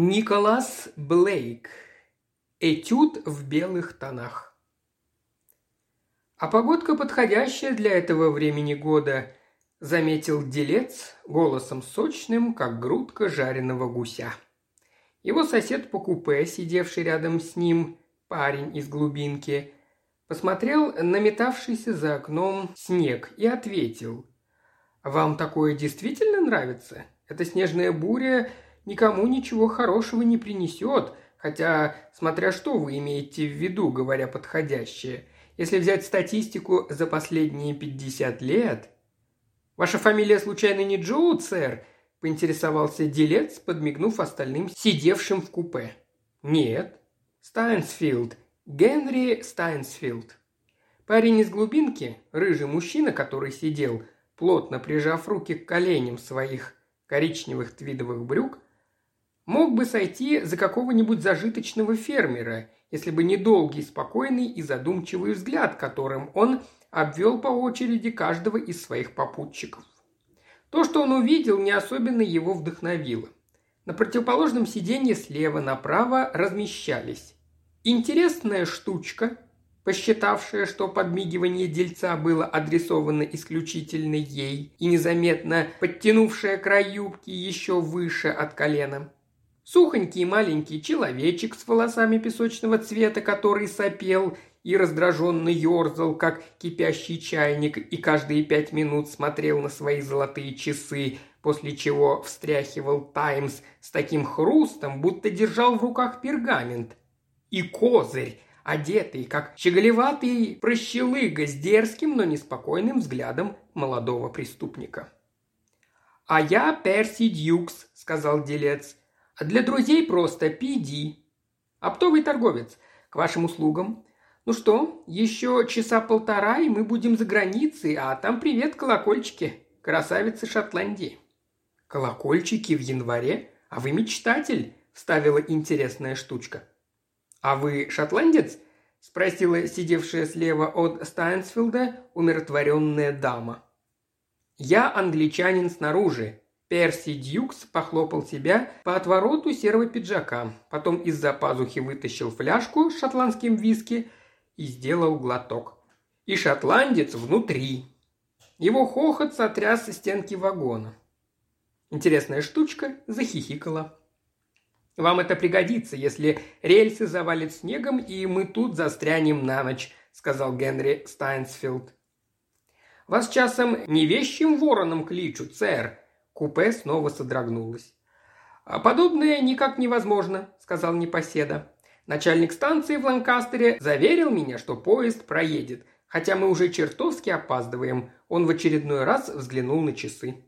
Николас Блейк. Этюд в белых тонах. А погодка подходящая для этого времени года, заметил делец голосом сочным, как грудка жареного гуся. Его сосед по купе, сидевший рядом с ним, парень из глубинки, посмотрел на метавшийся за окном снег и ответил. «Вам такое действительно нравится? Эта снежная буря никому ничего хорошего не принесет, хотя, смотря что вы имеете в виду, говоря подходящее. Если взять статистику за последние 50 лет... Ваша фамилия случайно не Джоуд, сэр? поинтересовался делец, подмигнув остальным, сидевшим в купе. «Нет. Стайнсфилд. Генри Стайнсфилд». Парень из глубинки, рыжий мужчина, который сидел, плотно прижав руки к коленям своих коричневых твидовых брюк, мог бы сойти за какого-нибудь зажиточного фермера, если бы не долгий, спокойный и задумчивый взгляд, которым он обвел по очереди каждого из своих попутчиков. То, что он увидел, не особенно его вдохновило. На противоположном сиденье слева направо размещались интересная штучка, посчитавшая, что подмигивание дельца было адресовано исключительно ей и незаметно подтянувшая край юбки еще выше от колена – Сухонький маленький человечек с волосами песочного цвета, который сопел и раздраженно ерзал, как кипящий чайник, и каждые пять минут смотрел на свои золотые часы, после чего встряхивал «Таймс» с таким хрустом, будто держал в руках пергамент. И козырь, одетый, как щеголеватый прощелыга с дерзким, но неспокойным взглядом молодого преступника. «А я Перси Дьюкс», — сказал делец. А для друзей просто пиди. Оптовый торговец. К вашим услугам. Ну что, еще часа полтора, и мы будем за границей, а там привет, колокольчики. Красавицы Шотландии. Колокольчики в январе? А вы мечтатель? Вставила интересная штучка. А вы шотландец? Спросила сидевшая слева от Стайнсфилда умиротворенная дама. «Я англичанин снаружи», Перси Дьюкс похлопал себя по отвороту серого пиджака, потом из-за пазухи вытащил фляжку с шотландским виски и сделал глоток. И шотландец внутри. Его хохот сотряс стенки вагона. Интересная штучка захихикала. «Вам это пригодится, если рельсы завалит снегом, и мы тут застрянем на ночь», — сказал Генри Стайнсфилд. «Вас часом не вещим вороном кличут, сэр», Купе снова содрогнулось. «А «Подобное никак невозможно», – сказал непоседа. «Начальник станции в Ланкастере заверил меня, что поезд проедет, хотя мы уже чертовски опаздываем». Он в очередной раз взглянул на часы.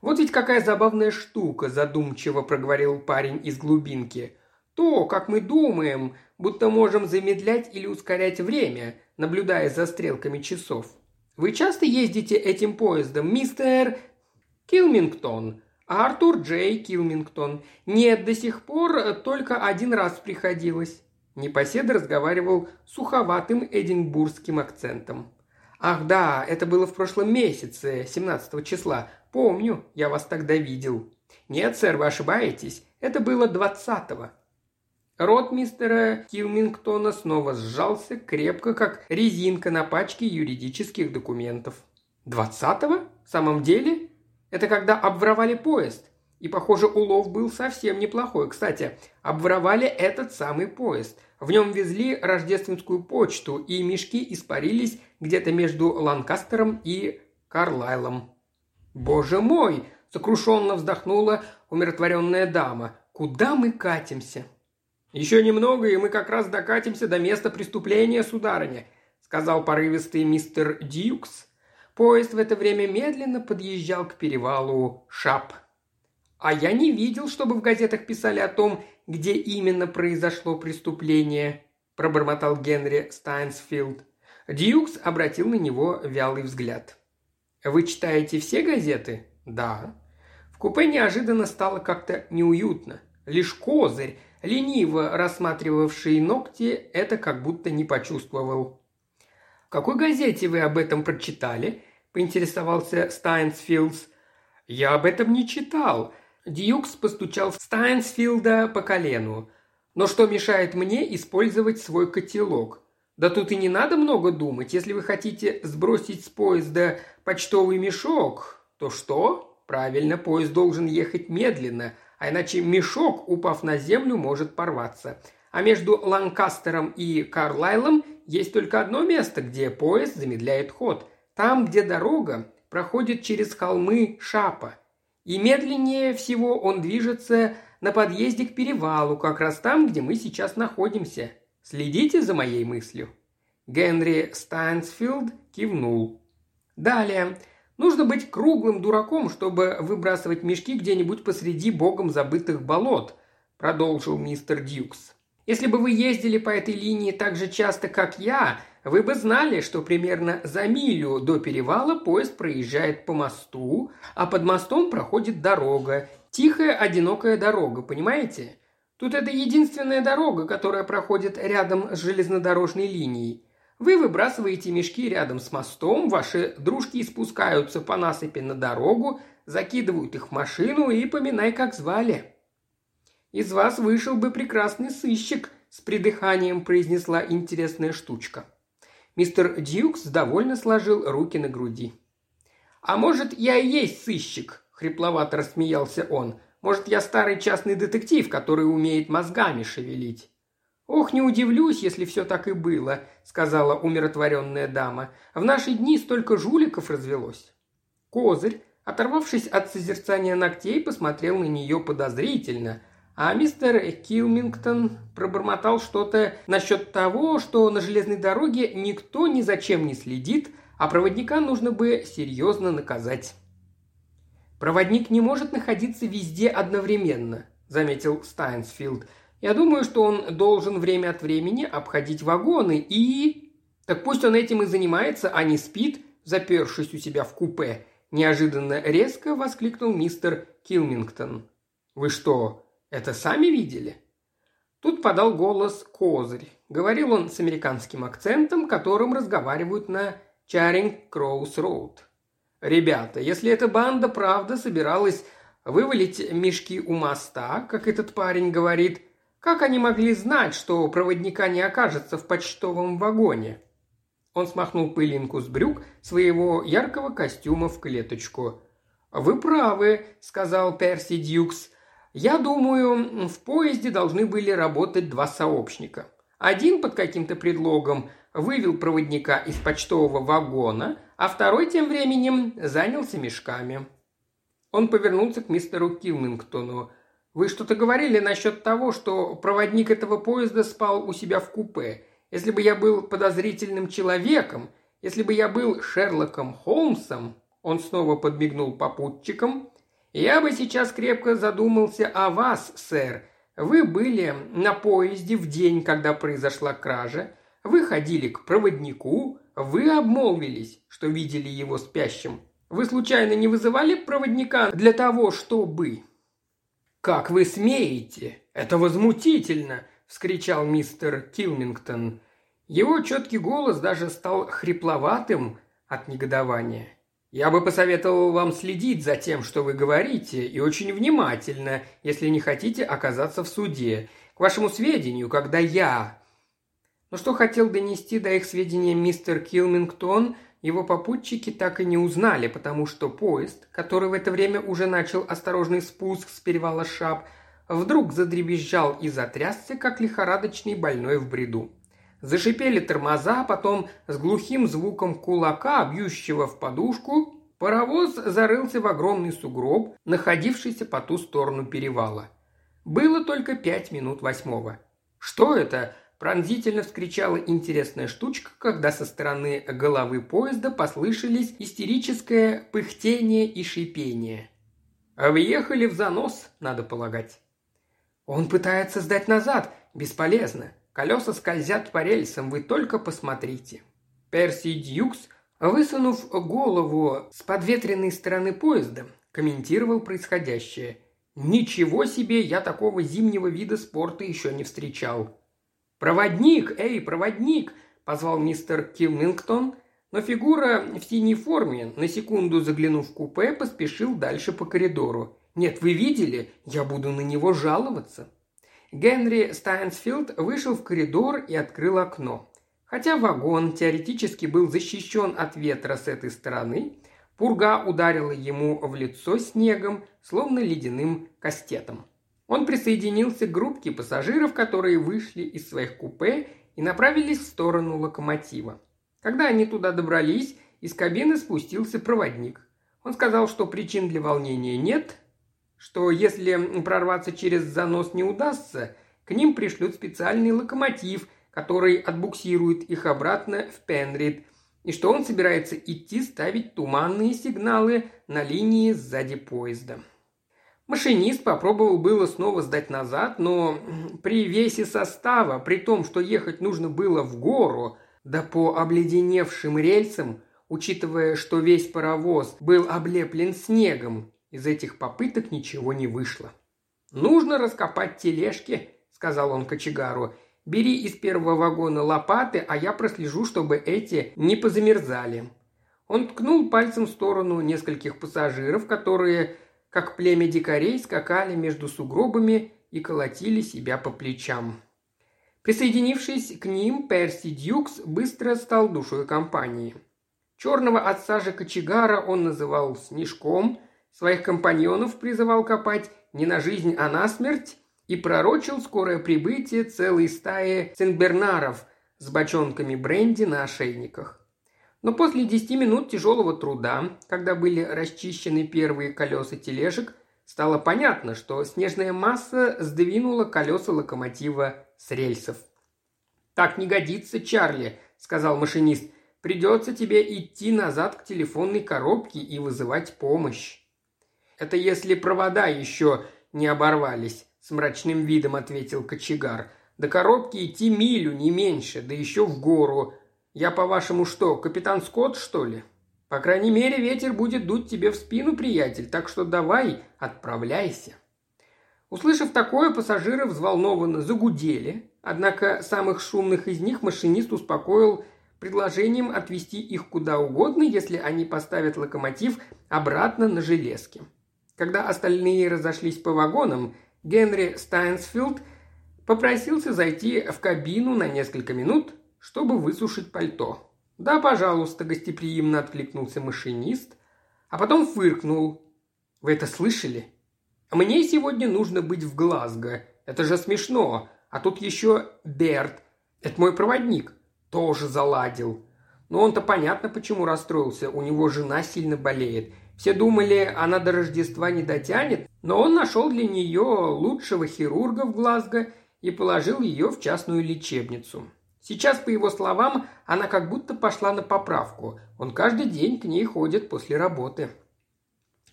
«Вот ведь какая забавная штука», – задумчиво проговорил парень из глубинки. «То, как мы думаем, будто можем замедлять или ускорять время, наблюдая за стрелками часов. Вы часто ездите этим поездом, мистер Килмингтон. Артур Джей Килмингтон. Нет, до сих пор э, только один раз приходилось. Непоседа разговаривал суховатым эдинбургским акцентом. «Ах да, это было в прошлом месяце, 17 числа. Помню, я вас тогда видел». «Нет, сэр, вы ошибаетесь. Это было 20-го». Рот мистера Килмингтона снова сжался крепко, как резинка на пачке юридических документов. «Двадцатого? В самом деле?» Это когда обворовали поезд. И, похоже, улов был совсем неплохой. Кстати, обворовали этот самый поезд. В нем везли рождественскую почту, и мешки испарились где-то между Ланкастером и Карлайлом. «Боже мой!» – сокрушенно вздохнула умиротворенная дама. «Куда мы катимся?» «Еще немного, и мы как раз докатимся до места преступления, сударыня», – сказал порывистый мистер Дьюкс – Поезд в это время медленно подъезжал к перевалу Шап. А я не видел, чтобы в газетах писали о том, где именно произошло преступление, пробормотал Генри Стайнсфилд. Дьюкс обратил на него вялый взгляд. «Вы читаете все газеты?» «Да». В купе неожиданно стало как-то неуютно. Лишь козырь, лениво рассматривавший ногти, это как будто не почувствовал какой газете вы об этом прочитали?» – поинтересовался Стайнсфилдс. «Я об этом не читал. Дьюкс постучал Стайнсфилда по колену. «Но что мешает мне использовать свой котелок? Да тут и не надо много думать. Если вы хотите сбросить с поезда почтовый мешок, то что? Правильно, поезд должен ехать медленно, а иначе мешок, упав на землю, может порваться. А между Ланкастером и Карлайлом есть только одно место, где поезд замедляет ход. Там, где дорога проходит через холмы Шапа. И медленнее всего он движется на подъезде к перевалу, как раз там, где мы сейчас находимся. Следите за моей мыслью». Генри Стайнсфилд кивнул. «Далее. Нужно быть круглым дураком, чтобы выбрасывать мешки где-нибудь посреди богом забытых болот», продолжил мистер Дьюкс. «Если бы вы ездили по этой линии так же часто, как я, вы бы знали, что примерно за милю до перевала поезд проезжает по мосту, а под мостом проходит дорога. Тихая, одинокая дорога, понимаете? Тут это единственная дорога, которая проходит рядом с железнодорожной линией. Вы выбрасываете мешки рядом с мостом, ваши дружки спускаются по насыпи на дорогу, закидывают их в машину и поминай, как звали. Из вас вышел бы прекрасный сыщик, с придыханием произнесла интересная штучка. Мистер Дьюкс довольно сложил руки на груди. «А может, я и есть сыщик?» – хрипловато рассмеялся он. «Может, я старый частный детектив, который умеет мозгами шевелить?» «Ох, не удивлюсь, если все так и было», – сказала умиротворенная дама. «В наши дни столько жуликов развелось». Козырь, оторвавшись от созерцания ногтей, посмотрел на нее подозрительно – а мистер Килмингтон пробормотал что-то насчет того, что на железной дороге никто ни за чем не следит, а проводника нужно бы серьезно наказать. «Проводник не может находиться везде одновременно», – заметил Стайнсфилд. «Я думаю, что он должен время от времени обходить вагоны и...» «Так пусть он этим и занимается, а не спит, запершись у себя в купе», – неожиданно резко воскликнул мистер Килмингтон. «Вы что, это сами видели?» Тут подал голос Козырь. Говорил он с американским акцентом, которым разговаривают на Чаринг Кроус Роуд. «Ребята, если эта банда правда собиралась вывалить мешки у моста, как этот парень говорит, как они могли знать, что проводника не окажется в почтовом вагоне?» Он смахнул пылинку с брюк своего яркого костюма в клеточку. «Вы правы», — сказал Перси Дьюкс. Я думаю, в поезде должны были работать два сообщника. Один под каким-то предлогом вывел проводника из почтового вагона, а второй тем временем занялся мешками. Он повернулся к мистеру Килмингтону. «Вы что-то говорили насчет того, что проводник этого поезда спал у себя в купе. Если бы я был подозрительным человеком, если бы я был Шерлоком Холмсом...» Он снова подмигнул попутчикам, я бы сейчас крепко задумался о вас, сэр. Вы были на поезде в день, когда произошла кража. Вы ходили к проводнику. Вы обмолвились, что видели его спящим. Вы случайно не вызывали проводника для того, чтобы...» «Как вы смеете? Это возмутительно!» – вскричал мистер Килмингтон. Его четкий голос даже стал хрипловатым от негодования. Я бы посоветовал вам следить за тем, что вы говорите, и очень внимательно, если не хотите оказаться в суде. К вашему сведению, когда я... Но что хотел донести до их сведения мистер Килмингтон, его попутчики так и не узнали, потому что поезд, который в это время уже начал осторожный спуск с перевала Шап, вдруг задребезжал и затрясся, как лихорадочный больной в бреду. Зашипели тормоза, потом с глухим звуком кулака, бьющего в подушку, паровоз зарылся в огромный сугроб, находившийся по ту сторону перевала. Было только пять минут восьмого. «Что это?» – пронзительно вскричала интересная штучка, когда со стороны головы поезда послышались истерическое пыхтение и шипение. «Въехали в занос, надо полагать». «Он пытается сдать назад. Бесполезно. Колеса скользят по рельсам, вы только посмотрите». Перси Дьюкс, высунув голову с подветренной стороны поезда, комментировал происходящее. «Ничего себе, я такого зимнего вида спорта еще не встречал». «Проводник! Эй, проводник!» – позвал мистер Килмингтон, но фигура в синей форме, на секунду заглянув в купе, поспешил дальше по коридору. Нет, вы видели? Я буду на него жаловаться». Генри Стайнсфилд вышел в коридор и открыл окно. Хотя вагон теоретически был защищен от ветра с этой стороны, пурга ударила ему в лицо снегом, словно ледяным кастетом. Он присоединился к группке пассажиров, которые вышли из своих купе и направились в сторону локомотива. Когда они туда добрались, из кабины спустился проводник. Он сказал, что причин для волнения нет, что если прорваться через занос не удастся, к ним пришлют специальный локомотив, который отбуксирует их обратно в Пенрид, и что он собирается идти ставить туманные сигналы на линии сзади поезда. Машинист попробовал было снова сдать назад, но при весе состава, при том, что ехать нужно было в гору, да по обледеневшим рельсам, учитывая, что весь паровоз был облеплен снегом, из этих попыток ничего не вышло. «Нужно раскопать тележки», — сказал он кочегару. «Бери из первого вагона лопаты, а я прослежу, чтобы эти не позамерзали». Он ткнул пальцем в сторону нескольких пассажиров, которые как племя дикарей скакали между сугробами и колотили себя по плечам. Присоединившись к ним, Перси Дьюкс быстро стал душой компании. Черного отца же кочегара он называл «снежком», своих компаньонов призывал копать не на жизнь, а на смерть и пророчил скорое прибытие целой стаи сенбернаров с бочонками бренди на ошейниках. Но после десяти минут тяжелого труда, когда были расчищены первые колеса тележек, стало понятно, что снежная масса сдвинула колеса локомотива с рельсов. «Так не годится, Чарли», — сказал машинист. «Придется тебе идти назад к телефонной коробке и вызывать помощь». «Это если провода еще не оборвались», — с мрачным видом ответил кочегар. «До коробки идти милю, не меньше, да еще в гору. Я, по-вашему, что, капитан Скотт, что ли? По крайней мере, ветер будет дуть тебе в спину, приятель, так что давай, отправляйся». Услышав такое, пассажиры взволнованно загудели, однако самых шумных из них машинист успокоил предложением отвезти их куда угодно, если они поставят локомотив обратно на железки. Когда остальные разошлись по вагонам, Генри Стайнсфилд попросился зайти в кабину на несколько минут, чтобы высушить пальто. «Да, пожалуйста», – гостеприимно откликнулся машинист, а потом фыркнул. «Вы это слышали? Мне сегодня нужно быть в Глазго. Это же смешно. А тут еще Берт. Это мой проводник. Тоже заладил. Но он-то понятно, почему расстроился. У него жена сильно болеет. Все думали, она до Рождества не дотянет, но он нашел для нее лучшего хирурга в Глазго и положил ее в частную лечебницу. Сейчас, по его словам, она как будто пошла на поправку. Он каждый день к ней ходит после работы.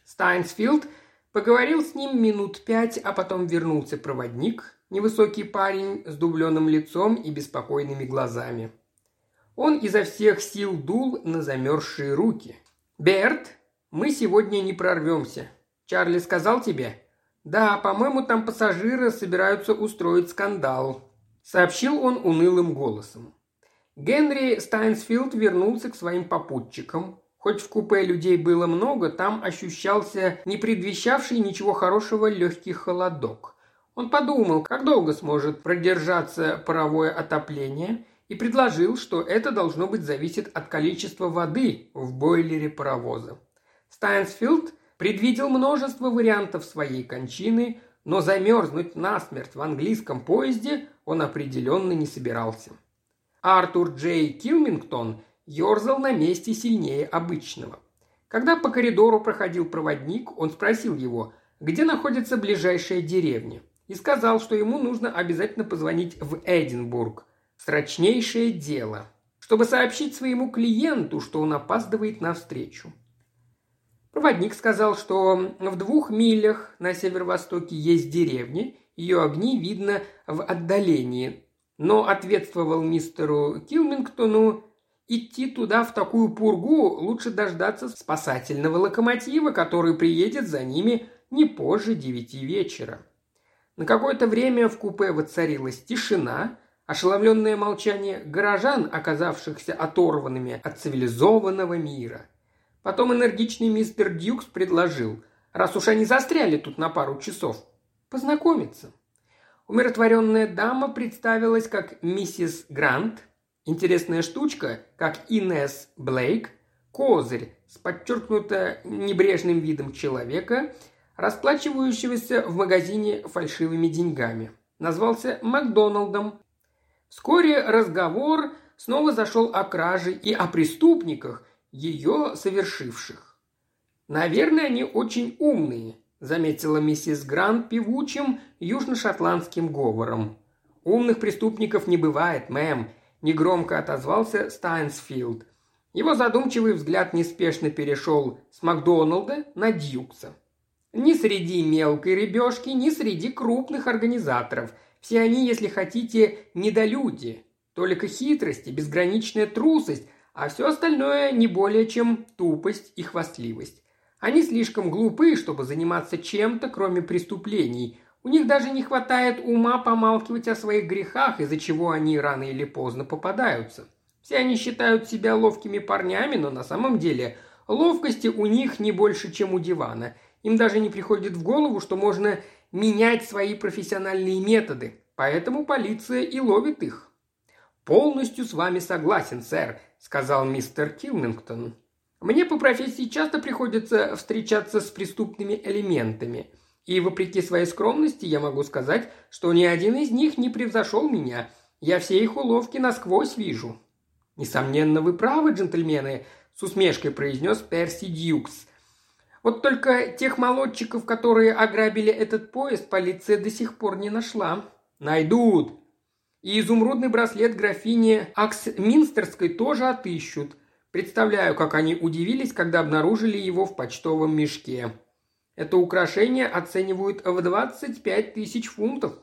Стайнсфилд поговорил с ним минут пять, а потом вернулся проводник, невысокий парень с дубленым лицом и беспокойными глазами. Он изо всех сил дул на замерзшие руки. «Берт, мы сегодня не прорвемся. Чарли сказал тебе?» «Да, по-моему, там пассажиры собираются устроить скандал», сообщил он унылым голосом. Генри Стайнсфилд вернулся к своим попутчикам. Хоть в купе людей было много, там ощущался не предвещавший ничего хорошего легкий холодок. Он подумал, как долго сможет продержаться паровое отопление, и предложил, что это должно быть зависит от количества воды в бойлере паровоза. Стайнсфилд предвидел множество вариантов своей кончины, но замерзнуть насмерть в английском поезде он определенно не собирался. Артур Джей Килмингтон ерзал на месте сильнее обычного. Когда по коридору проходил проводник, он спросил его, где находится ближайшая деревня, и сказал, что ему нужно обязательно позвонить в Эдинбург. Срочнейшее дело, чтобы сообщить своему клиенту, что он опаздывает на встречу. Проводник сказал, что в двух милях на северо-востоке есть деревня, ее огни видно в отдалении, но ответствовал мистеру Килмингтону, идти туда в такую пургу лучше дождаться спасательного локомотива, который приедет за ними не позже девяти вечера. На какое-то время в купе воцарилась тишина, ошеломленное молчание горожан, оказавшихся оторванными от цивилизованного мира – Потом энергичный мистер Дьюкс предложил раз уж они застряли тут на пару часов. Познакомиться. Умиротворенная дама представилась как миссис Грант, интересная штучка, как Инесс Блейк, козырь с подчеркнуто небрежным видом человека, расплачивающегося в магазине фальшивыми деньгами. Назвался Макдоналдом. Вскоре разговор снова зашел о краже и о преступниках, ее совершивших. «Наверное, они очень умные», – заметила миссис Грант певучим южно-шотландским говором. «Умных преступников не бывает, мэм», – негромко отозвался Стайнсфилд. Его задумчивый взгляд неспешно перешел с Макдоналда на Дьюкса. Ни среди мелкой рыбешки, ни среди крупных организаторов. Все они, если хотите, недолюди. Только хитрость и безграничная трусость, а все остальное не более чем тупость и хвастливость. Они слишком глупы, чтобы заниматься чем-то, кроме преступлений. У них даже не хватает ума помалкивать о своих грехах, из-за чего они рано или поздно попадаются. Все они считают себя ловкими парнями, но на самом деле ловкости у них не больше, чем у дивана. Им даже не приходит в голову, что можно менять свои профессиональные методы, поэтому полиция и ловит их. «Полностью с вами согласен, сэр», – сказал мистер Килмингтон. «Мне по профессии часто приходится встречаться с преступными элементами, и вопреки своей скромности я могу сказать, что ни один из них не превзошел меня. Я все их уловки насквозь вижу». «Несомненно, вы правы, джентльмены», – с усмешкой произнес Перси Дьюкс. «Вот только тех молодчиков, которые ограбили этот поезд, полиция до сих пор не нашла». «Найдут», и изумрудный браслет графини Аксминстерской тоже отыщут. Представляю, как они удивились, когда обнаружили его в почтовом мешке. Это украшение оценивают в 25 тысяч фунтов.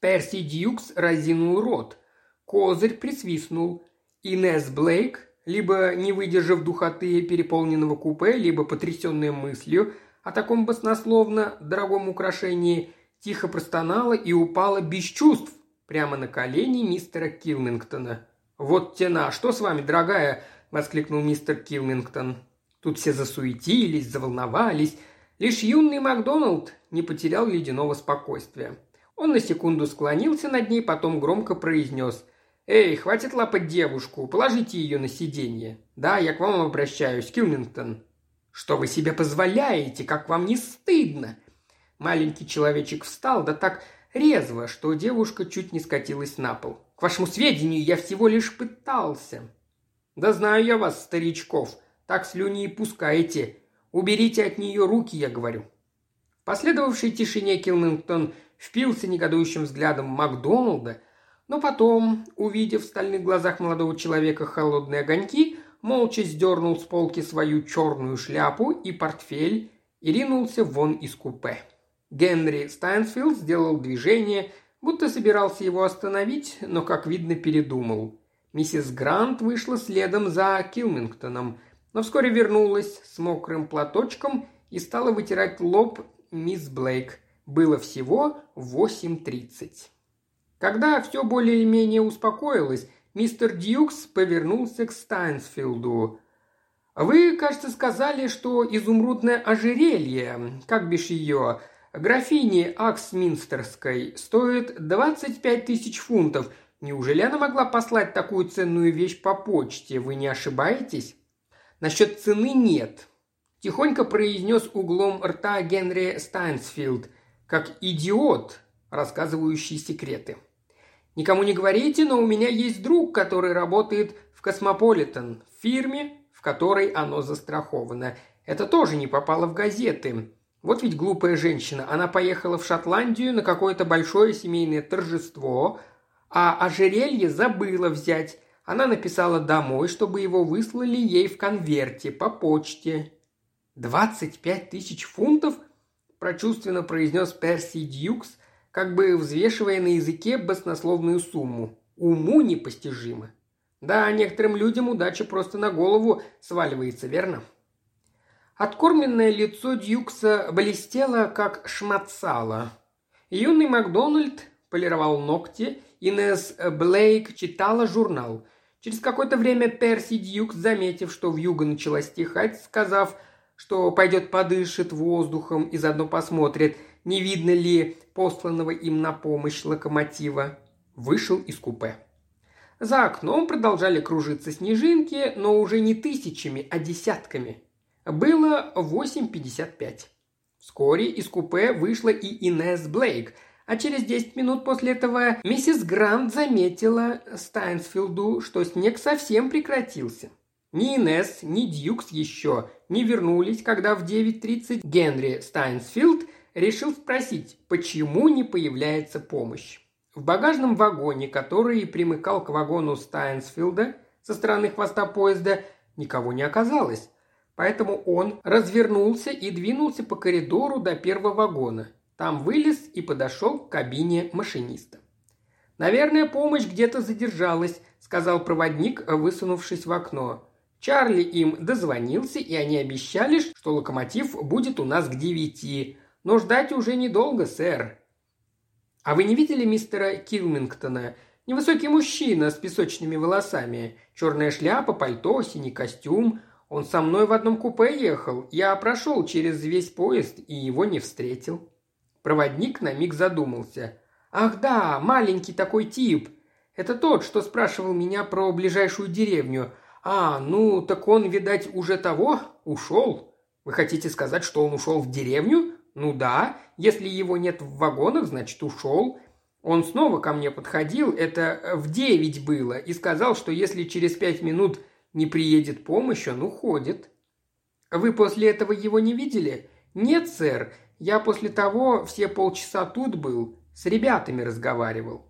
Перси Дьюкс разинул рот. Козырь присвистнул. Инесс Блейк, либо не выдержав духоты переполненного купе, либо потрясенная мыслью о таком баснословно дорогом украшении, тихо простонала и упала без чувств прямо на колени мистера Килмингтона. «Вот тена, что с вами, дорогая?» – воскликнул мистер Килмингтон. Тут все засуетились, заволновались. Лишь юный Макдоналд не потерял ледяного спокойствия. Он на секунду склонился над ней, потом громко произнес «Эй, хватит лапать девушку, положите ее на сиденье». «Да, я к вам обращаюсь, Килмингтон». «Что вы себе позволяете? Как вам не стыдно?» Маленький человечек встал, да так резво, что девушка чуть не скатилась на пол. «К вашему сведению, я всего лишь пытался». «Да знаю я вас, старичков. Так слюни и пускаете. Уберите от нее руки, я говорю». В последовавшей тишине Килмингтон впился негодующим взглядом Макдоналда, но потом, увидев в стальных глазах молодого человека холодные огоньки, молча сдернул с полки свою черную шляпу и портфель и ринулся вон из купе. Генри Стайнсфилд сделал движение, будто собирался его остановить, но, как видно, передумал. Миссис Грант вышла следом за Килмингтоном, но вскоре вернулась с мокрым платочком и стала вытирать лоб мисс Блейк. Было всего 8.30. Когда все более-менее успокоилось, мистер Дьюкс повернулся к Стайнсфилду. «Вы, кажется, сказали, что изумрудное ожерелье, как бишь ее, графини Аксминстерской стоит 25 тысяч фунтов. Неужели она могла послать такую ценную вещь по почте? Вы не ошибаетесь? Насчет цены нет. Тихонько произнес углом рта Генри Стайнсфилд, как идиот, рассказывающий секреты. Никому не говорите, но у меня есть друг, который работает в Космополитен, фирме, в которой оно застраховано. Это тоже не попало в газеты. Вот ведь глупая женщина. Она поехала в Шотландию на какое-то большое семейное торжество, а ожерелье забыла взять. Она написала домой, чтобы его выслали ей в конверте по почте. «Двадцать пять тысяч фунтов?» – прочувственно произнес Перси Дьюкс, как бы взвешивая на языке баснословную сумму. Уму непостижимо. Да, некоторым людям удача просто на голову сваливается, верно? Откормленное лицо Дьюкса блестело, как шматсало. Юный Макдональд полировал ногти, Инесс Блейк читала журнал. Через какое-то время Перси Дьюкс, заметив, что вьюга начала стихать, сказав что пойдет подышит воздухом и заодно посмотрит, не видно ли посланного им на помощь локомотива. Вышел из купе. За окном продолжали кружиться снежинки, но уже не тысячами, а десятками. Было 8.55. Вскоре из купе вышла и Инесс Блейк, а через 10 минут после этого миссис Грант заметила Стайнсфилду, что снег совсем прекратился. Ни Инесс, ни Дьюкс еще не вернулись, когда в 9.30 Генри Стайнсфилд решил спросить, почему не появляется помощь. В багажном вагоне, который примыкал к вагону Стайнсфилда со стороны хвоста поезда, никого не оказалось. Поэтому он развернулся и двинулся по коридору до первого вагона. Там вылез и подошел к кабине машиниста. «Наверное, помощь где-то задержалась», – сказал проводник, высунувшись в окно. Чарли им дозвонился, и они обещали, что локомотив будет у нас к девяти. Но ждать уже недолго, сэр. «А вы не видели мистера Килмингтона? Невысокий мужчина с песочными волосами. Черная шляпа, пальто, синий костюм. Он со мной в одном купе ехал. Я прошел через весь поезд и его не встретил». Проводник на миг задумался. «Ах да, маленький такой тип. Это тот, что спрашивал меня про ближайшую деревню. А, ну, так он, видать, уже того? Ушел? Вы хотите сказать, что он ушел в деревню? Ну да, если его нет в вагонах, значит ушел. Он снова ко мне подходил, это в девять было, и сказал, что если через пять минут не приедет помощь, он уходит. Вы после этого его не видели? Нет, сэр, я после того все полчаса тут был, с ребятами разговаривал.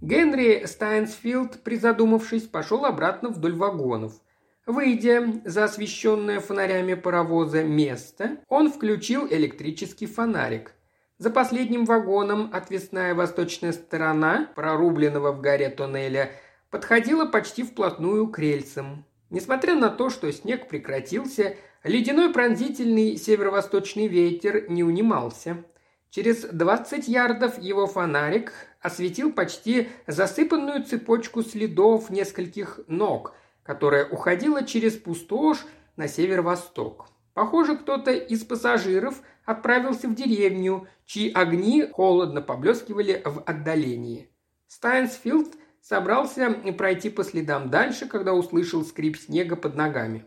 Генри Стайнсфилд, призадумавшись, пошел обратно вдоль вагонов – Выйдя за освещенное фонарями паровоза место, он включил электрический фонарик. За последним вагоном отвесная восточная сторона, прорубленного в горе тоннеля, подходила почти вплотную к рельсам. Несмотря на то, что снег прекратился, ледяной пронзительный северо-восточный ветер не унимался. Через 20 ярдов его фонарик осветил почти засыпанную цепочку следов нескольких ног – которая уходила через пустошь на северо-восток. Похоже, кто-то из пассажиров отправился в деревню, чьи огни холодно поблескивали в отдалении. Стайнсфилд собрался пройти по следам дальше, когда услышал скрип снега под ногами.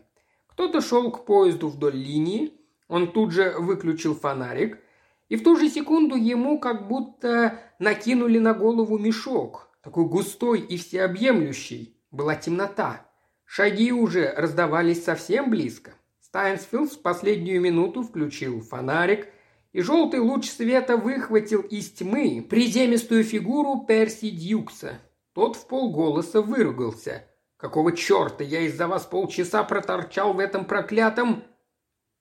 Кто-то шел к поезду вдоль линии, он тут же выключил фонарик, и в ту же секунду ему как будто накинули на голову мешок, такой густой и всеобъемлющий. Была темнота. Шаги уже раздавались совсем близко. Стайнсфилд в последнюю минуту включил фонарик, и желтый луч света выхватил из тьмы приземистую фигуру Перси Дьюкса. Тот в полголоса выругался. «Какого черта я из-за вас полчаса проторчал в этом проклятом...»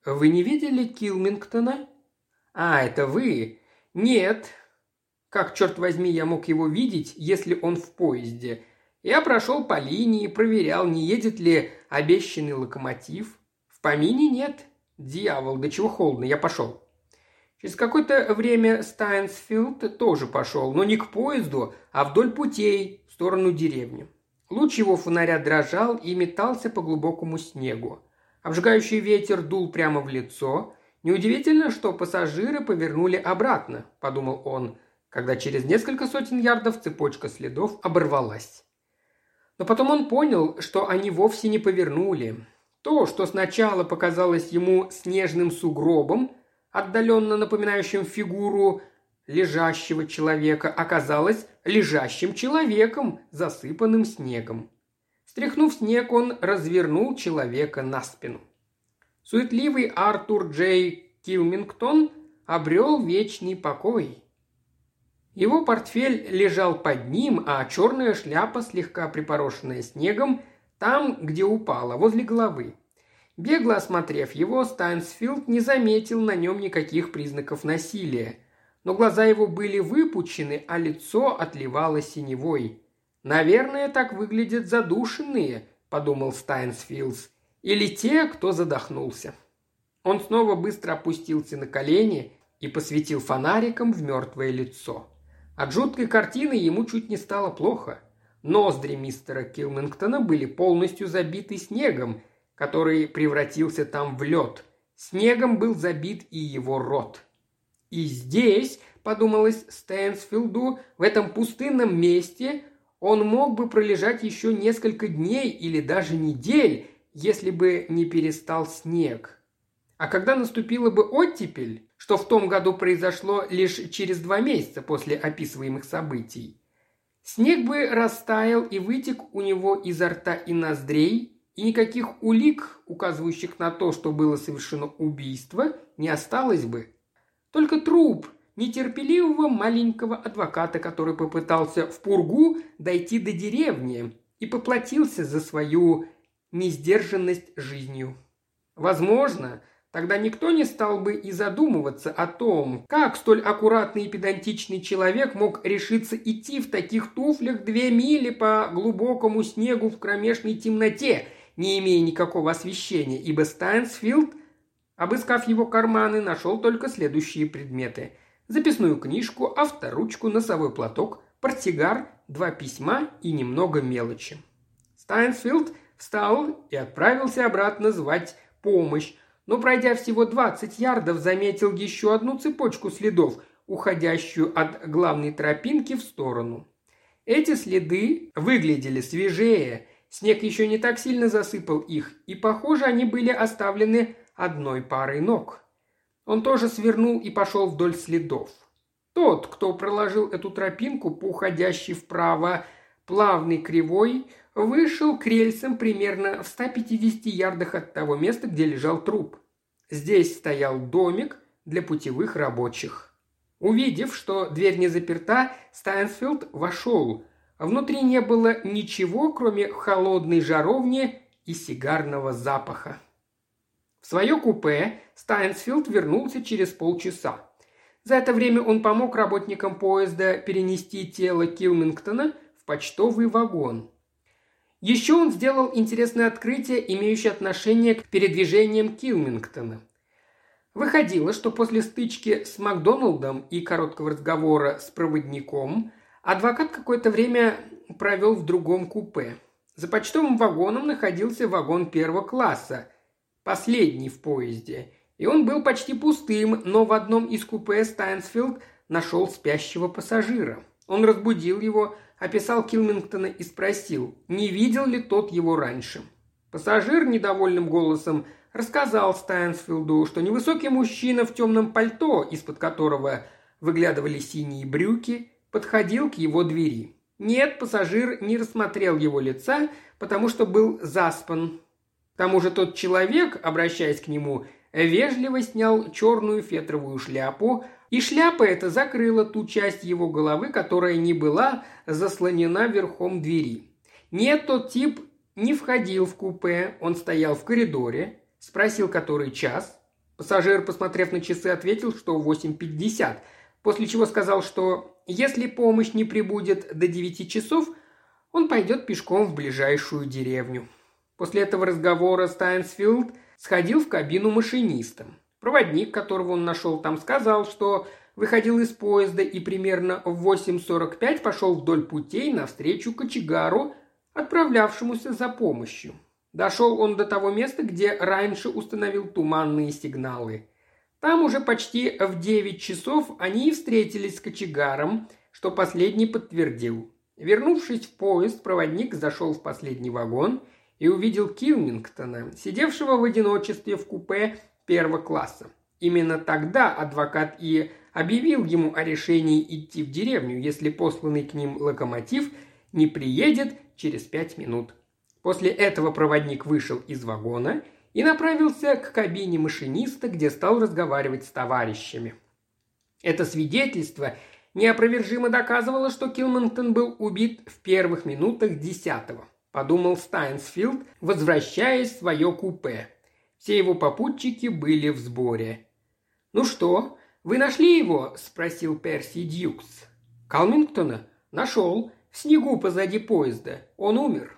«Вы не видели Килмингтона?» «А, это вы?» «Нет». «Как, черт возьми, я мог его видеть, если он в поезде?» Я прошел по линии, проверял, не едет ли обещанный локомотив. В помине нет. Дьявол, до чего холодно, я пошел. Через какое-то время Стайнсфилд тоже пошел, но не к поезду, а вдоль путей, в сторону деревни. Луч его фонаря дрожал и метался по глубокому снегу. Обжигающий ветер дул прямо в лицо. Неудивительно, что пассажиры повернули обратно, подумал он, когда через несколько сотен ярдов цепочка следов оборвалась. Но потом он понял, что они вовсе не повернули. То, что сначала показалось ему снежным сугробом, отдаленно напоминающим фигуру лежащего человека, оказалось лежащим человеком, засыпанным снегом. Стряхнув снег, он развернул человека на спину. Суетливый Артур Джей Килмингтон обрел вечный покой. Его портфель лежал под ним, а черная шляпа, слегка припорошенная снегом, там, где упала, возле головы. Бегло осмотрев его, Стайнсфилд не заметил на нем никаких признаков насилия. Но глаза его были выпучены, а лицо отливало синевой. «Наверное, так выглядят задушенные», – подумал Стайнсфилдс. «Или те, кто задохнулся». Он снова быстро опустился на колени и посветил фонариком в мертвое лицо. От жуткой картины ему чуть не стало плохо. Ноздри мистера Килмингтона были полностью забиты снегом, который превратился там в лед. Снегом был забит и его рот. И здесь, подумалось Стэнсфилду, в этом пустынном месте он мог бы пролежать еще несколько дней или даже недель, если бы не перестал снег. А когда наступила бы оттепель, что в том году произошло лишь через два месяца после описываемых событий, снег бы растаял и вытек у него изо рта и ноздрей, и никаких улик, указывающих на то, что было совершено убийство, не осталось бы. Только труп нетерпеливого маленького адвоката, который попытался в пургу дойти до деревни и поплатился за свою несдержанность жизнью. Возможно, тогда никто не стал бы и задумываться о том, как столь аккуратный и педантичный человек мог решиться идти в таких туфлях две мили по глубокому снегу в кромешной темноте, не имея никакого освещения, ибо Стайнсфилд, обыскав его карманы, нашел только следующие предметы – записную книжку, авторучку, носовой платок, портсигар, два письма и немного мелочи. Стайнсфилд встал и отправился обратно звать помощь, но, пройдя всего 20 ярдов, заметил еще одну цепочку следов, уходящую от главной тропинки в сторону. Эти следы выглядели свежее, снег еще не так сильно засыпал их, и, похоже, они были оставлены одной парой ног. Он тоже свернул и пошел вдоль следов. Тот, кто проложил эту тропинку по уходящей вправо плавной кривой, вышел к рельсам примерно в 150 ярдах от того места, где лежал труп. Здесь стоял домик для путевых рабочих. Увидев, что дверь не заперта, Стайнсфилд вошел. Внутри не было ничего, кроме холодной жаровни и сигарного запаха. В свое купе Стайнсфилд вернулся через полчаса. За это время он помог работникам поезда перенести тело Килмингтона в почтовый вагон. Еще он сделал интересное открытие, имеющее отношение к передвижениям Килмингтона. Выходило, что после стычки с Макдоналдом и короткого разговора с проводником адвокат какое-то время провел в другом купе. За почтовым вагоном находился вагон первого класса, последний в поезде, и он был почти пустым, но в одном из купе Стайнсфилд нашел спящего пассажира. Он разбудил его, описал Килмингтона и спросил, не видел ли тот его раньше. Пассажир недовольным голосом рассказал Стайнсфилду, что невысокий мужчина в темном пальто, из-под которого выглядывали синие брюки, подходил к его двери. Нет, пассажир не рассмотрел его лица, потому что был заспан, к тому же тот человек, обращаясь к нему, вежливо снял черную фетровую шляпу, и шляпа эта закрыла ту часть его головы, которая не была заслонена верхом двери. Нет, тот тип не входил в купе, он стоял в коридоре, спросил, который час. Пассажир, посмотрев на часы, ответил, что 8.50, после чего сказал, что если помощь не прибудет до 9 часов, он пойдет пешком в ближайшую деревню. После этого разговора Стайнсфилд сходил в кабину машиниста. Проводник, которого он нашел там, сказал, что выходил из поезда и примерно в 8.45 пошел вдоль путей навстречу кочегару, отправлявшемуся за помощью. Дошел он до того места, где раньше установил туманные сигналы. Там уже почти в 9 часов они и встретились с кочегаром, что последний подтвердил. Вернувшись в поезд, проводник зашел в последний вагон – и увидел Килмингтона, сидевшего в одиночестве в купе первого класса. Именно тогда адвокат и объявил ему о решении идти в деревню, если посланный к ним локомотив не приедет через пять минут. После этого проводник вышел из вагона и направился к кабине машиниста, где стал разговаривать с товарищами. Это свидетельство неопровержимо доказывало, что Килмонтон был убит в первых минутах десятого подумал Стайнсфилд, возвращаясь в свое купе. Все его попутчики были в сборе. «Ну что, вы нашли его?» – спросил Перси Дьюкс. «Калмингтона? Нашел. В снегу позади поезда. Он умер».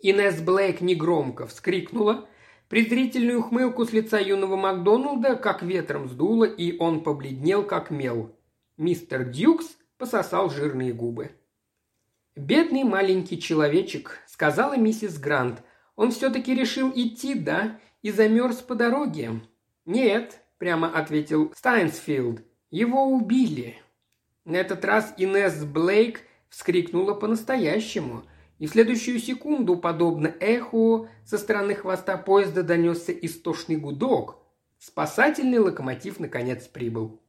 Инесс Блейк негромко вскрикнула. Презрительную ухмылку с лица юного Макдоналда как ветром сдуло, и он побледнел, как мел. Мистер Дьюкс пососал жирные губы. «Бедный маленький человечек», — сказала миссис Грант. Он все-таки решил идти, да? И замерз по дороге?» «Нет», – прямо ответил Стайнсфилд. «Его убили». На этот раз Инесс Блейк вскрикнула по-настоящему, и в следующую секунду, подобно эху, со стороны хвоста поезда донесся истошный гудок. Спасательный локомотив наконец прибыл.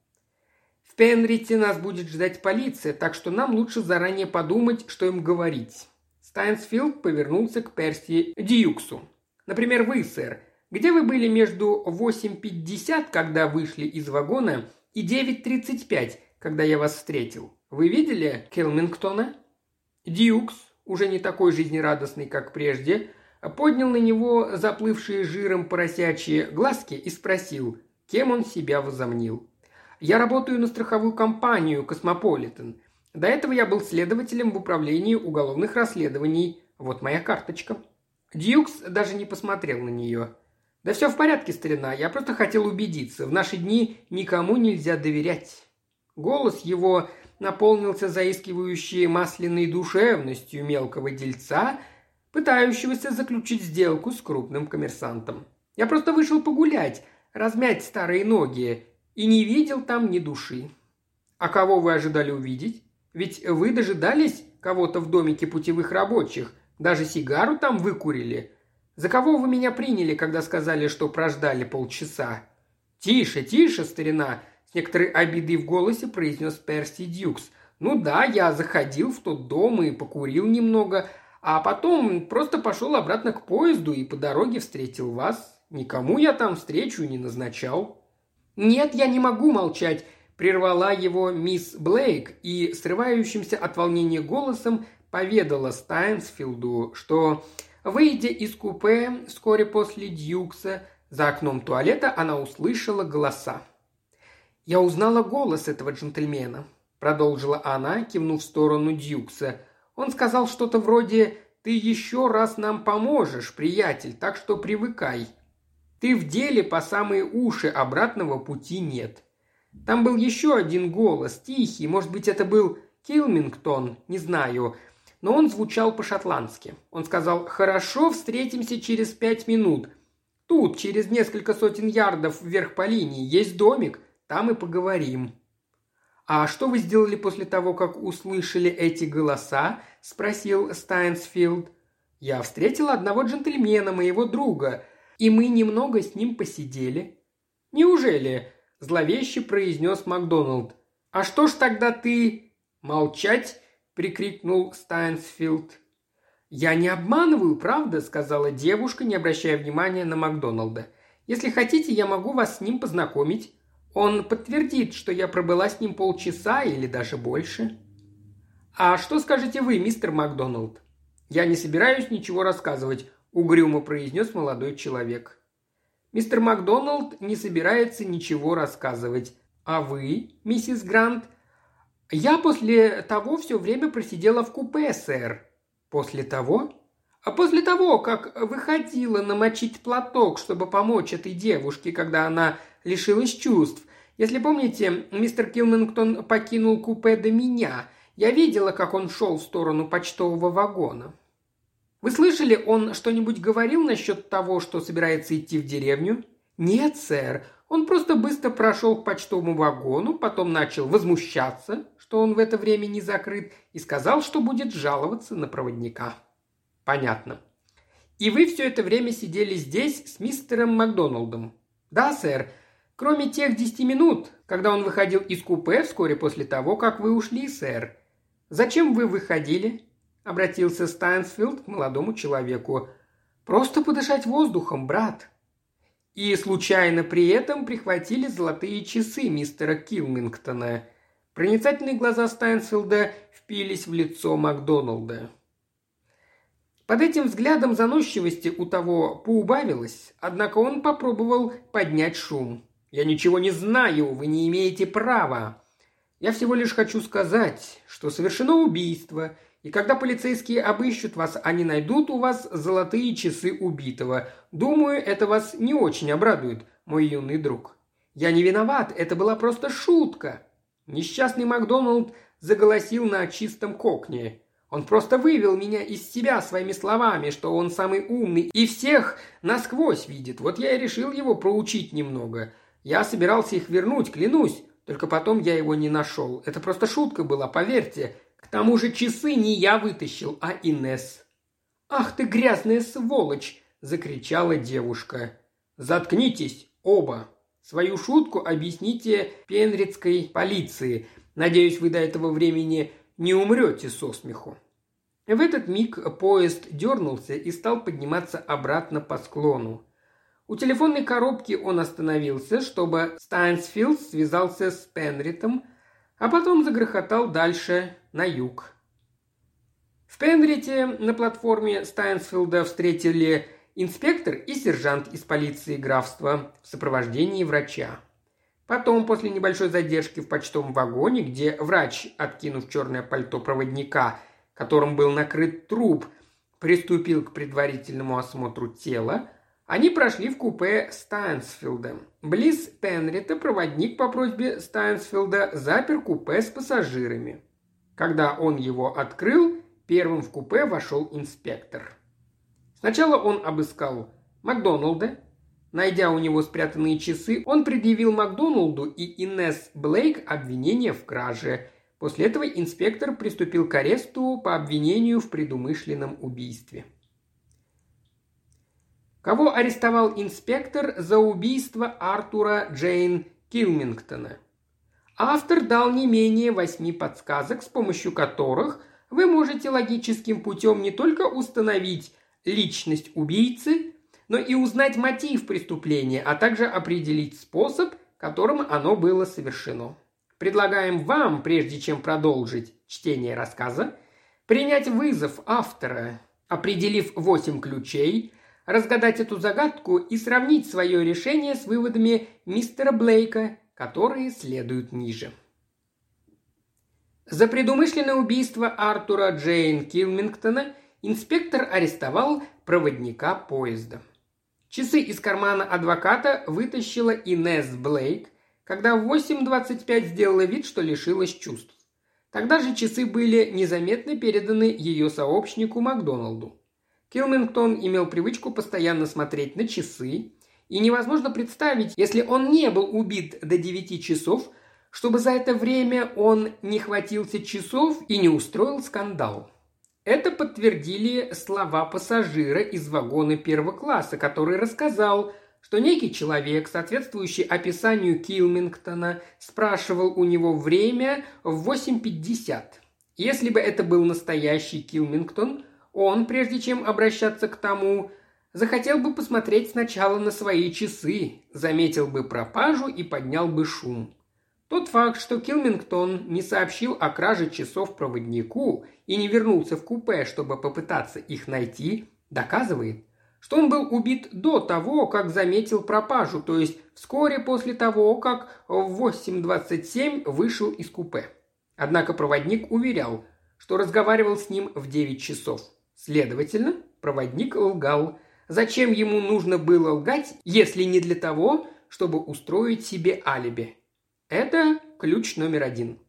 Пенрите нас будет ждать полиция, так что нам лучше заранее подумать, что им говорить. Стайнсфилд повернулся к Перси Дьюксу. «Например, вы, сэр. Где вы были между 8.50, когда вышли из вагона, и 9.35, когда я вас встретил? Вы видели Келмингтона?» Дьюкс, уже не такой жизнерадостный, как прежде, поднял на него заплывшие жиром поросячьи глазки и спросил, кем он себя возомнил. «Я работаю на страховую компанию «Космополитен». До этого я был следователем в управлении уголовных расследований. Вот моя карточка». Дьюкс даже не посмотрел на нее. «Да все в порядке, старина. Я просто хотел убедиться. В наши дни никому нельзя доверять». Голос его наполнился заискивающей масляной душевностью мелкого дельца, пытающегося заключить сделку с крупным коммерсантом. «Я просто вышел погулять, размять старые ноги, и не видел там ни души». «А кого вы ожидали увидеть? Ведь вы дожидались кого-то в домике путевых рабочих, даже сигару там выкурили. За кого вы меня приняли, когда сказали, что прождали полчаса?» «Тише, тише, старина!» С некоторой обидой в голосе произнес Перси Дьюкс. «Ну да, я заходил в тот дом и покурил немного, а потом просто пошел обратно к поезду и по дороге встретил вас. Никому я там встречу не назначал». «Нет, я не могу молчать», – прервала его мисс Блейк и срывающимся от волнения голосом поведала Стайнсфилду, что, выйдя из купе вскоре после Дьюкса, за окном туалета она услышала голоса. «Я узнала голос этого джентльмена», – продолжила она, кивнув в сторону Дьюкса. «Он сказал что-то вроде «Ты еще раз нам поможешь, приятель, так что привыкай». Ты в деле по самые уши, обратного пути нет. Там был еще один голос, тихий, может быть, это был Килмингтон, не знаю, но он звучал по-шотландски. Он сказал «Хорошо, встретимся через пять минут. Тут, через несколько сотен ярдов вверх по линии, есть домик. Там и поговорим». «А что вы сделали после того, как услышали эти голоса?» – спросил Стайнсфилд. «Я встретил одного джентльмена, моего друга, и мы немного с ним посидели». «Неужели?» – зловеще произнес Макдоналд. «А что ж тогда ты...» «Молчать!» – прикрикнул Стайнсфилд. «Я не обманываю, правда?» – сказала девушка, не обращая внимания на Макдоналда. «Если хотите, я могу вас с ним познакомить. Он подтвердит, что я пробыла с ним полчаса или даже больше. А что скажете вы, мистер Макдоналд? Я не собираюсь ничего рассказывать, угрюмо произнес молодой человек. Мистер Макдоналд не собирается ничего рассказывать. А вы, миссис Грант? Я после того все время просидела в купе, сэр. После того? А после того, как выходила намочить платок, чтобы помочь этой девушке, когда она лишилась чувств. Если помните, мистер Килмингтон покинул купе до меня. Я видела, как он шел в сторону почтового вагона. Вы слышали, он что-нибудь говорил насчет того, что собирается идти в деревню? Нет, сэр. Он просто быстро прошел к почтовому вагону, потом начал возмущаться, что он в это время не закрыт, и сказал, что будет жаловаться на проводника. Понятно. И вы все это время сидели здесь с мистером Макдоналдом? Да, сэр. Кроме тех десяти минут, когда он выходил из купе вскоре после того, как вы ушли, сэр. Зачем вы выходили?» – обратился Стайнсфилд к молодому человеку. «Просто подышать воздухом, брат». И случайно при этом прихватили золотые часы мистера Килмингтона. Проницательные глаза Стайнсфилда впились в лицо Макдоналда. Под этим взглядом заносчивости у того поубавилось, однако он попробовал поднять шум. «Я ничего не знаю, вы не имеете права. Я всего лишь хочу сказать, что совершено убийство, и когда полицейские обыщут вас, они найдут у вас золотые часы убитого. Думаю, это вас не очень обрадует, мой юный друг. Я не виноват, это была просто шутка». Несчастный Макдоналд заголосил на чистом кокне. Он просто вывел меня из себя своими словами, что он самый умный и всех насквозь видит. Вот я и решил его проучить немного. Я собирался их вернуть, клянусь. Только потом я его не нашел. Это просто шутка была, поверьте. Тому же часы не я вытащил, а Инес. «Ах ты грязная сволочь!» – закричала девушка. «Заткнитесь, оба!» Свою шутку объясните пенрицкой полиции. Надеюсь, вы до этого времени не умрете со смеху». В этот миг поезд дернулся и стал подниматься обратно по склону. У телефонной коробки он остановился, чтобы Стайнсфилд связался с Пенритом, а потом загрохотал дальше на юг. В Пенрите на платформе Стайнсфилда встретили инспектор и сержант из полиции графства в сопровождении врача. Потом, после небольшой задержки в почтовом вагоне, где врач, откинув черное пальто проводника, которым был накрыт труп, приступил к предварительному осмотру тела, они прошли в купе Стайнсфилда. Близ Пенрита проводник по просьбе Стайнсфилда запер купе с пассажирами. Когда он его открыл, первым в купе вошел инспектор. Сначала он обыскал Макдоналда, Найдя у него спрятанные часы, он предъявил Макдоналду и Инесс Блейк обвинение в краже. После этого инспектор приступил к аресту по обвинению в предумышленном убийстве. Кого арестовал инспектор за убийство Артура Джейн Килмингтона? Автор дал не менее восьми подсказок, с помощью которых вы можете логическим путем не только установить личность убийцы, но и узнать мотив преступления, а также определить способ, которым оно было совершено. Предлагаем вам, прежде чем продолжить чтение рассказа, принять вызов автора, определив восемь ключей, разгадать эту загадку и сравнить свое решение с выводами мистера Блейка, которые следуют ниже. За предумышленное убийство Артура Джейн Килмингтона инспектор арестовал проводника поезда. Часы из кармана адвоката вытащила Инесс Блейк, когда в 8.25 сделала вид, что лишилась чувств. Тогда же часы были незаметно переданы ее сообщнику Макдоналду. Килмингтон имел привычку постоянно смотреть на часы, и невозможно представить, если он не был убит до 9 часов, чтобы за это время он не хватился часов и не устроил скандал. Это подтвердили слова пассажира из вагона первого класса, который рассказал, что некий человек, соответствующий описанию Килмингтона, спрашивал у него время в 8.50. Если бы это был настоящий Килмингтон, он, прежде чем обращаться к тому, захотел бы посмотреть сначала на свои часы, заметил бы пропажу и поднял бы шум. Тот факт, что Килмингтон не сообщил о краже часов проводнику и не вернулся в купе, чтобы попытаться их найти, доказывает, что он был убит до того, как заметил пропажу, то есть вскоре после того, как в 8.27 вышел из купе. Однако проводник уверял, что разговаривал с ним в 9 часов. Следовательно, проводник лгал. Зачем ему нужно было лгать, если не для того, чтобы устроить себе алиби? Это ключ номер один.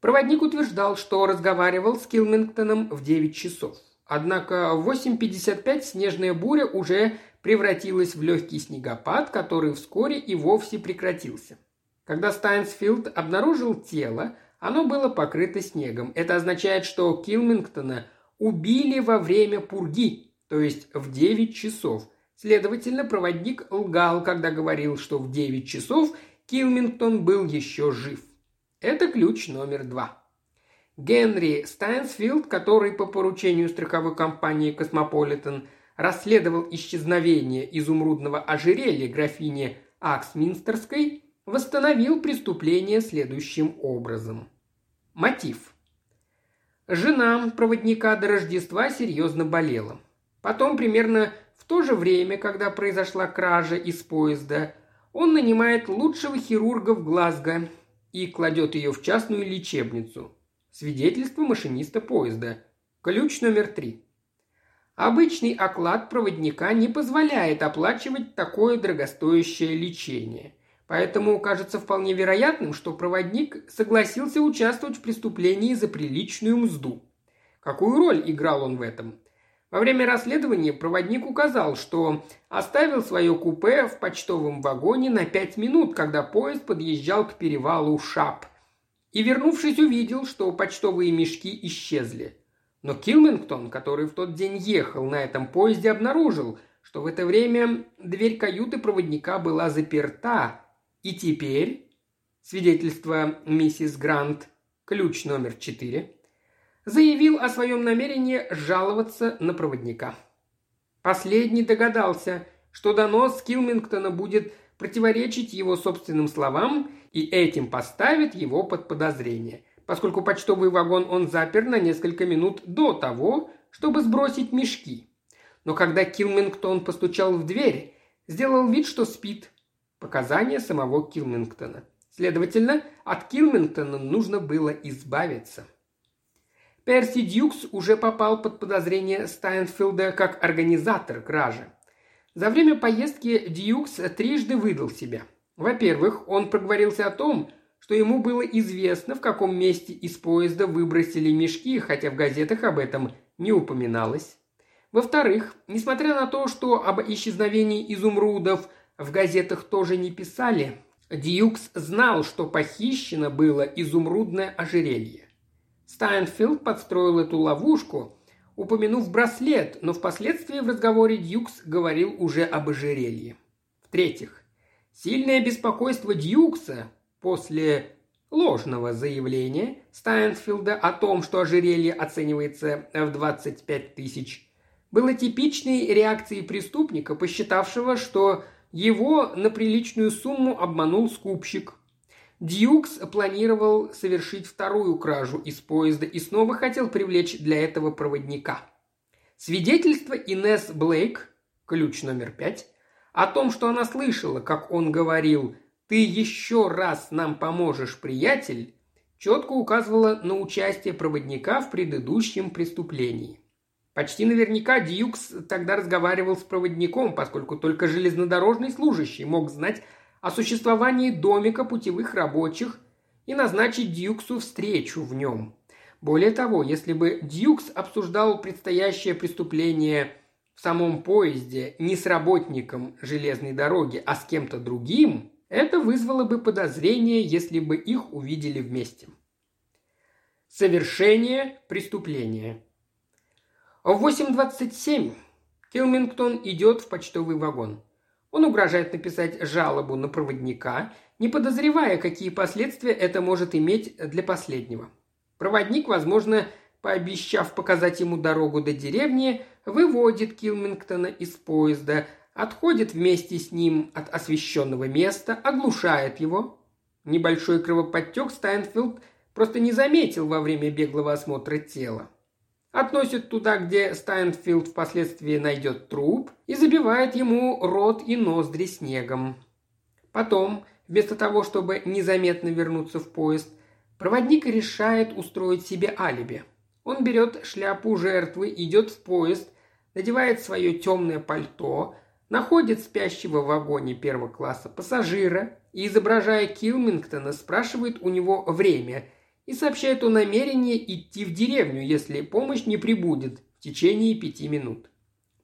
Проводник утверждал, что разговаривал с Килмингтоном в 9 часов. Однако в 8.55 снежная буря уже превратилась в легкий снегопад, который вскоре и вовсе прекратился. Когда Стайнсфилд обнаружил тело, оно было покрыто снегом. Это означает, что Килмингтона убили во время пурги, то есть в 9 часов. Следовательно, проводник лгал, когда говорил, что в 9 часов Килмингтон был еще жив. Это ключ номер два. Генри Стайнсфилд, который по поручению страховой компании «Космополитен» расследовал исчезновение изумрудного ожерелья графини Аксминстерской, восстановил преступление следующим образом. Мотив. Жена проводника до Рождества серьезно болела. Потом, примерно в то же время, когда произошла кража из поезда, он нанимает лучшего хирурга в Глазго и кладет ее в частную лечебницу. Свидетельство машиниста поезда. Ключ номер три. Обычный оклад проводника не позволяет оплачивать такое дорогостоящее лечение. Поэтому кажется вполне вероятным, что проводник согласился участвовать в преступлении за приличную мзду. Какую роль играл он в этом? Во время расследования проводник указал, что оставил свое купе в почтовом вагоне на пять минут, когда поезд подъезжал к перевалу Шап. И, вернувшись, увидел, что почтовые мешки исчезли. Но Килмингтон, который в тот день ехал на этом поезде, обнаружил, что в это время дверь каюты проводника была заперта, и теперь, свидетельство миссис Грант, ключ номер четыре, заявил о своем намерении жаловаться на проводника. Последний догадался, что донос Килмингтона будет противоречить его собственным словам и этим поставит его под подозрение, поскольку почтовый вагон он запер на несколько минут до того, чтобы сбросить мешки. Но когда Килмингтон постучал в дверь, сделал вид, что спит. Показания самого Килмингтона. Следовательно, от Килмингтона нужно было избавиться. Перси Дьюкс уже попал под подозрение Стайнфилда как организатор кражи. За время поездки Дьюкс трижды выдал себя. Во-первых, он проговорился о том, что ему было известно, в каком месте из поезда выбросили мешки, хотя в газетах об этом не упоминалось. Во-вторых, несмотря на то, что об исчезновении изумрудов в газетах тоже не писали, Дьюкс знал, что похищено было изумрудное ожерелье. Стайнфилд подстроил эту ловушку, упомянув браслет, но впоследствии в разговоре Дьюкс говорил уже об ожерелье. В-третьих, сильное беспокойство Дьюкса после ложного заявления Стайнфилда о том, что ожерелье оценивается в 25 тысяч, было типичной реакцией преступника, посчитавшего, что его на приличную сумму обманул скупщик – Дьюкс планировал совершить вторую кражу из поезда и снова хотел привлечь для этого проводника. Свидетельство Инес Блейк, ключ номер пять, о том, что она слышала, как он говорил «Ты еще раз нам поможешь, приятель», четко указывало на участие проводника в предыдущем преступлении. Почти наверняка Дьюкс тогда разговаривал с проводником, поскольку только железнодорожный служащий мог знать о существовании домика путевых рабочих и назначить Дьюксу встречу в нем. Более того, если бы Дьюкс обсуждал предстоящее преступление в самом поезде не с работником железной дороги, а с кем-то другим, это вызвало бы подозрение, если бы их увидели вместе. Совершение преступления. В 8.27 Килмингтон идет в почтовый вагон – он угрожает написать жалобу на проводника, не подозревая, какие последствия это может иметь для последнего. Проводник, возможно, пообещав показать ему дорогу до деревни, выводит Килмингтона из поезда, отходит вместе с ним от освещенного места, оглушает его. Небольшой кровоподтек Стайнфилд просто не заметил во время беглого осмотра тела относит туда, где Стайнфилд впоследствии найдет труп и забивает ему рот и ноздри снегом. Потом, вместо того, чтобы незаметно вернуться в поезд, проводник решает устроить себе алиби. Он берет шляпу жертвы, идет в поезд, надевает свое темное пальто, находит спящего в вагоне первого класса пассажира и, изображая Килмингтона, спрашивает у него время – и сообщает о намерении идти в деревню, если помощь не прибудет в течение пяти минут.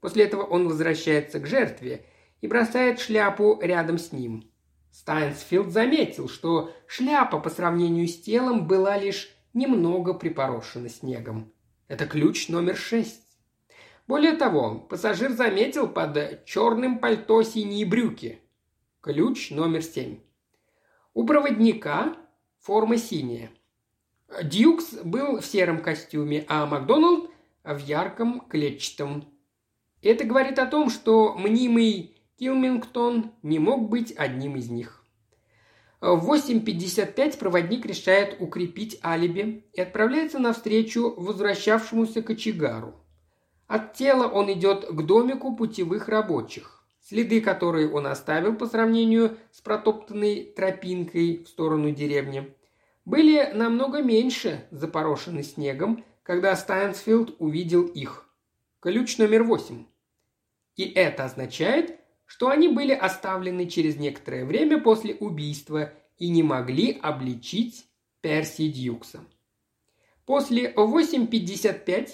После этого он возвращается к жертве и бросает шляпу рядом с ним. Стайнсфилд заметил, что шляпа по сравнению с телом была лишь немного припорошена снегом. Это ключ номер шесть. Более того, пассажир заметил под черным пальто синие брюки. Ключ номер семь. У проводника форма синяя. Дьюкс был в сером костюме, а Макдоналд в ярком клетчатом. Это говорит о том, что мнимый Килмингтон не мог быть одним из них. В 8.55 проводник решает укрепить алиби и отправляется навстречу возвращавшемуся кочегару. От тела он идет к домику путевых рабочих. Следы, которые он оставил по сравнению с протоптанной тропинкой в сторону деревни, были намного меньше запорошены снегом, когда Стайнсфилд увидел их. Ключ номер восемь. И это означает, что они были оставлены через некоторое время после убийства и не могли обличить Перси Дьюкса. После 8.55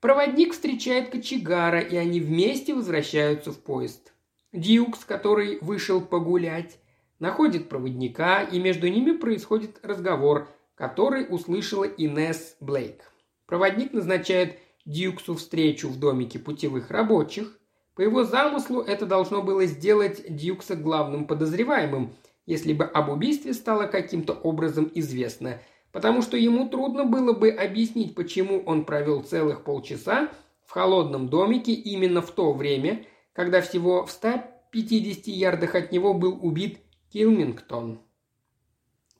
проводник встречает кочегара, и они вместе возвращаются в поезд. Дьюкс, который вышел погулять, находит проводника, и между ними происходит разговор, который услышала Инесс Блейк. Проводник назначает Дьюксу встречу в домике путевых рабочих. По его замыслу это должно было сделать Дьюкса главным подозреваемым, если бы об убийстве стало каким-то образом известно, потому что ему трудно было бы объяснить, почему он провел целых полчаса в холодном домике именно в то время, когда всего в 150 ярдах от него был убит Килмингтон.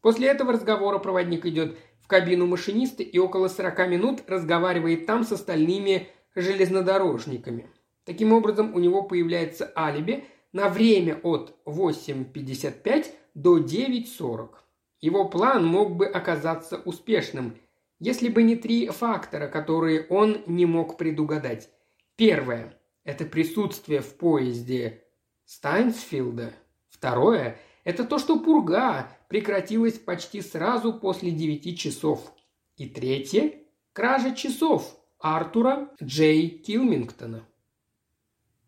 После этого разговора проводник идет в кабину машиниста и около 40 минут разговаривает там с остальными железнодорожниками. Таким образом, у него появляется алиби на время от 8.55 до 9.40. Его план мог бы оказаться успешным, если бы не три фактора, которые он не мог предугадать. Первое – это присутствие в поезде Стайнсфилда. Второе – это то, что пурга прекратилась почти сразу после девяти часов. И третье – кража часов Артура Джей Килмингтона.